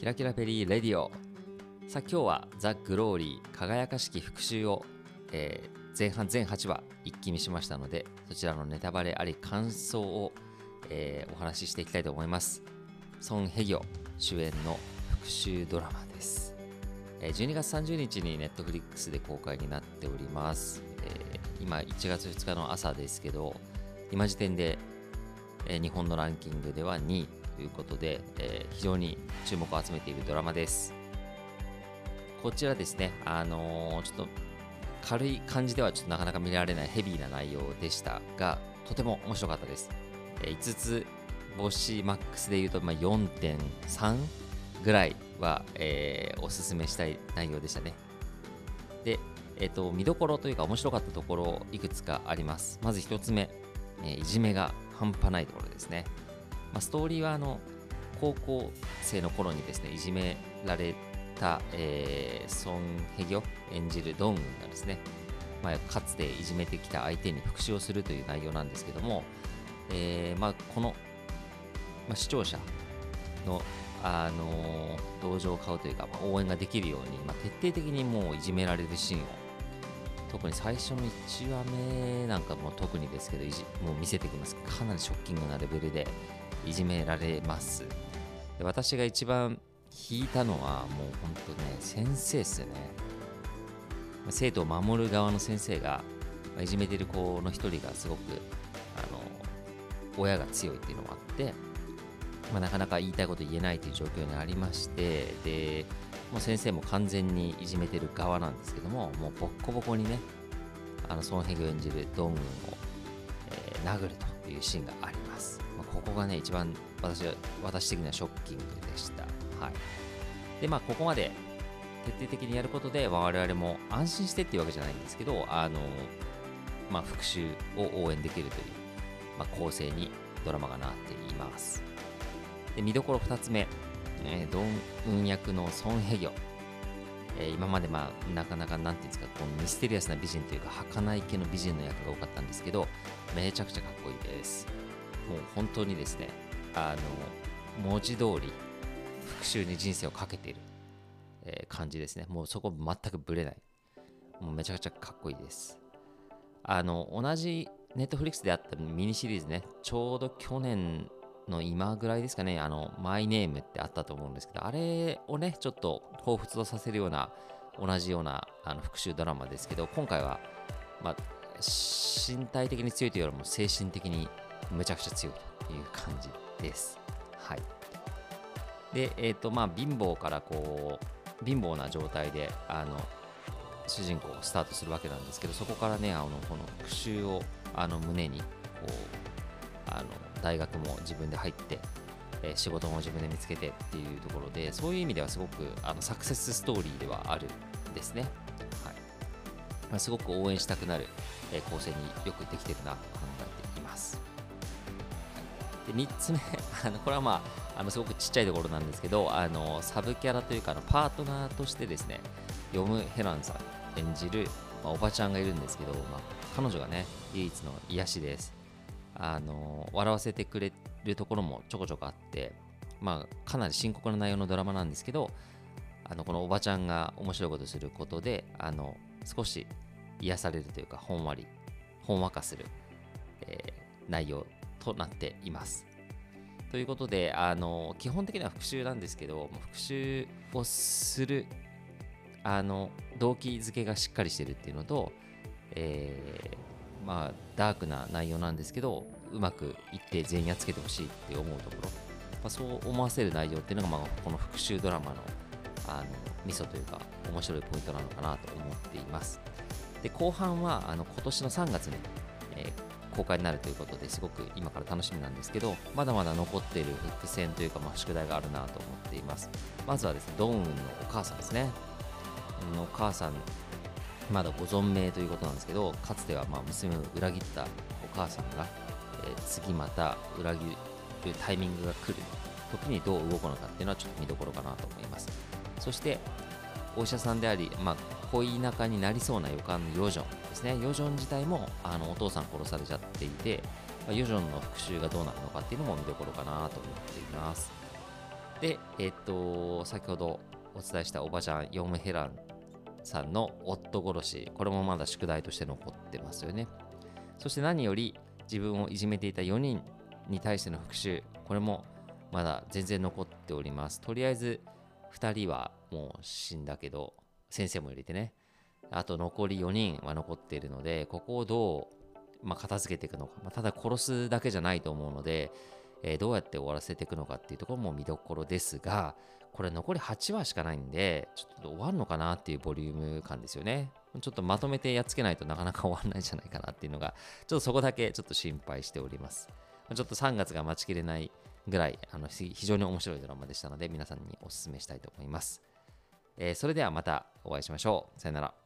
キラキラペリーレディオ。さあ今日はザ・グローリー輝かしき復讐を、えー前半全8話一気見しましたのでそちらのネタバレあり感想を、えーお話ししていきたいと思います。ソン・ヘギョ主演の復讐ドラマです。えー12月30日にネットフリックスで公開になっております、えー今1月2日の朝ですけど今時点で、えー日本のランキングでは2位。いうことで、えー非常に注目を集めているドラマです。こちらですねあのーちょっと軽い感じではちょっとなかなか見られないヘビーな内容でしたがとても面白かったです、えー5つ星マックスで言うと、まあ、4.3ぐらいは、えーおすすめしたい内容でしたね。で、えっ、と見どころというか面白かったところいくつかあります。まず1つ目、えーいじめが半端ないところですね、まあ、ストーリーはあの高校生の頃にですねいじめられた、えーソン・ヘギョ演じるドンがですね、まあ、かつていじめてきた相手に復讐をするという内容なんですけども、えーまあ、この、まあ、視聴者の、あの同情を買うというか、まあ応援ができるように、まあ、徹底的にもういじめられるシーンを特に最初の1話目なんかも特にですけどいじもう見せてきます。かなりショッキングなレベルで。いじめられます。で私が一番引いたのはもう本当ね先生っすよね。生徒を守る側の先生が、まいじめてる子の一人がすごくあの親が強いっていうのもあって、まあ、なかなか言いたいこと言えないという状況にありましてでもう先生も完全にいじめてる側なんですけどももうボッコボコにねあのソン・ヘグ演じるドングンを、えー殴るというシーンがあります、まあ、ここがね一番私私的にはショッキングでした。はい。でまあここまで徹底的にやることで、我々も安心してっていうわけじゃないんですけどあのまあ復讐を応援できるという、まあ、構成にドラマがなっています。で見どころ2つ目、えードン・ウン役のソン・ヘギョ、えー今までまあなかなかなんていうんですかこうミステリアスな美人というか儚い系の美人の役が多かったんですけどめちゃくちゃかっこいいです。もう本当にですねあの文字通り復讐に人生をかけている、え感じですね。もうそこ全くぶれない。もうめちゃくちゃかっこいいです。あの同じネットフリックスであったミニシリーズね。ちょうど去年の今ぐらいですかね、あの、マイネームってあったと思うんですけど、あれをね、ちょっと彷彿とさせるような、同じようなあの復讐ドラマですけど、今回は、まあ、身体的に強いというよりも精神的にむちゃくちゃ強いという感じです。はい。で、えっ、と、まあ、貧乏からこう、貧乏な状態で、あの、主人公をスタートするわけなんですけど、そこからね、あのこの復讐をあの胸に、こう、あの大学も自分で入って、えー仕事も自分で見つけてっていうところでそういう意味ではすごくあのサクセスストーリーではあるんですね、はいまあ、すごく応援したくなる、えー構成によくできてるなと考え、で3つ目 あのこれはまああのすごくちっちゃいところなんですけどあのサブキャラというかあのパートナーとしてですねヨム・ヘランさん演じる、まあおばちゃんがいるんですけど、まあ、彼女がね唯一の癒しです。あの笑わせてくれるところもちょこちょこあって、まあ、かなり深刻な内容のドラマなんですけどあのこのおばちゃんが面白いことすることであの少し癒されるというかほんわりほんわかする、えー内容となっています。ということであの基本的には復習なんですけど復習をするあの動機づけがしっかりしてるっていうのと、えーまあ、ダークな内容なんですけどうまくいって全員やっつけてほしいって思うところ、まあ、そう思わせる内容っていうのが、まあ、この復讐ドラマのあのミソというか面白いポイントなのかなと思っていますで後半はあの今年の3月に、えー公開になるということですごく今から楽しみなんですけどまだまだ残っている伏線というか、まあ、宿題があるなと思っています。まずはですねドーンのお母さんですね。お母さんまだご存命ということなんですけどかつてはま娘を裏切ったお母さんが、えー次また裏切るタイミングが来る。時にどう動くのかっていうのはちょっと見どころかなと思います。そしてお医者さんであり、まあ、恋仲になりそうな予感のヨジョンですねヨジョン自体もあのお父さん殺されちゃっていて、まあヨジョンの復讐がどうなるのかっていうのも見どころかなと思っていますで、えっと、先ほどお伝えしたおばちゃん、ヨムヘランさんの夫殺し、これもまだ宿題として残ってますよね。そして何より自分をいじめていた4人に対しての復讐、これもまだ全然残っております。とりあえず2人はもう死んだけど、先生も入れてね。あと残り4人は残っているので、ここをどう、まあ、片付けていくのか。まあ、ただ殺すだけじゃないと思うので、えー、どうやって終わらせていくのかっていうところも見どころですが、これ残り8話しかないんで、ちょっと終わるのかなっていうボリューム感ですよね。ちょっとまとめてやっつけないとなかなか 終わらないんじゃないかなっていうのが、ちょっとそこだけちょっと心配しております。ちょっと3月が待ちきれないぐらい、あの非常に面白いドラマでしたので、皆さんにお勧めしたいと思います。えー、それではまたお会いしましょう。さよなら。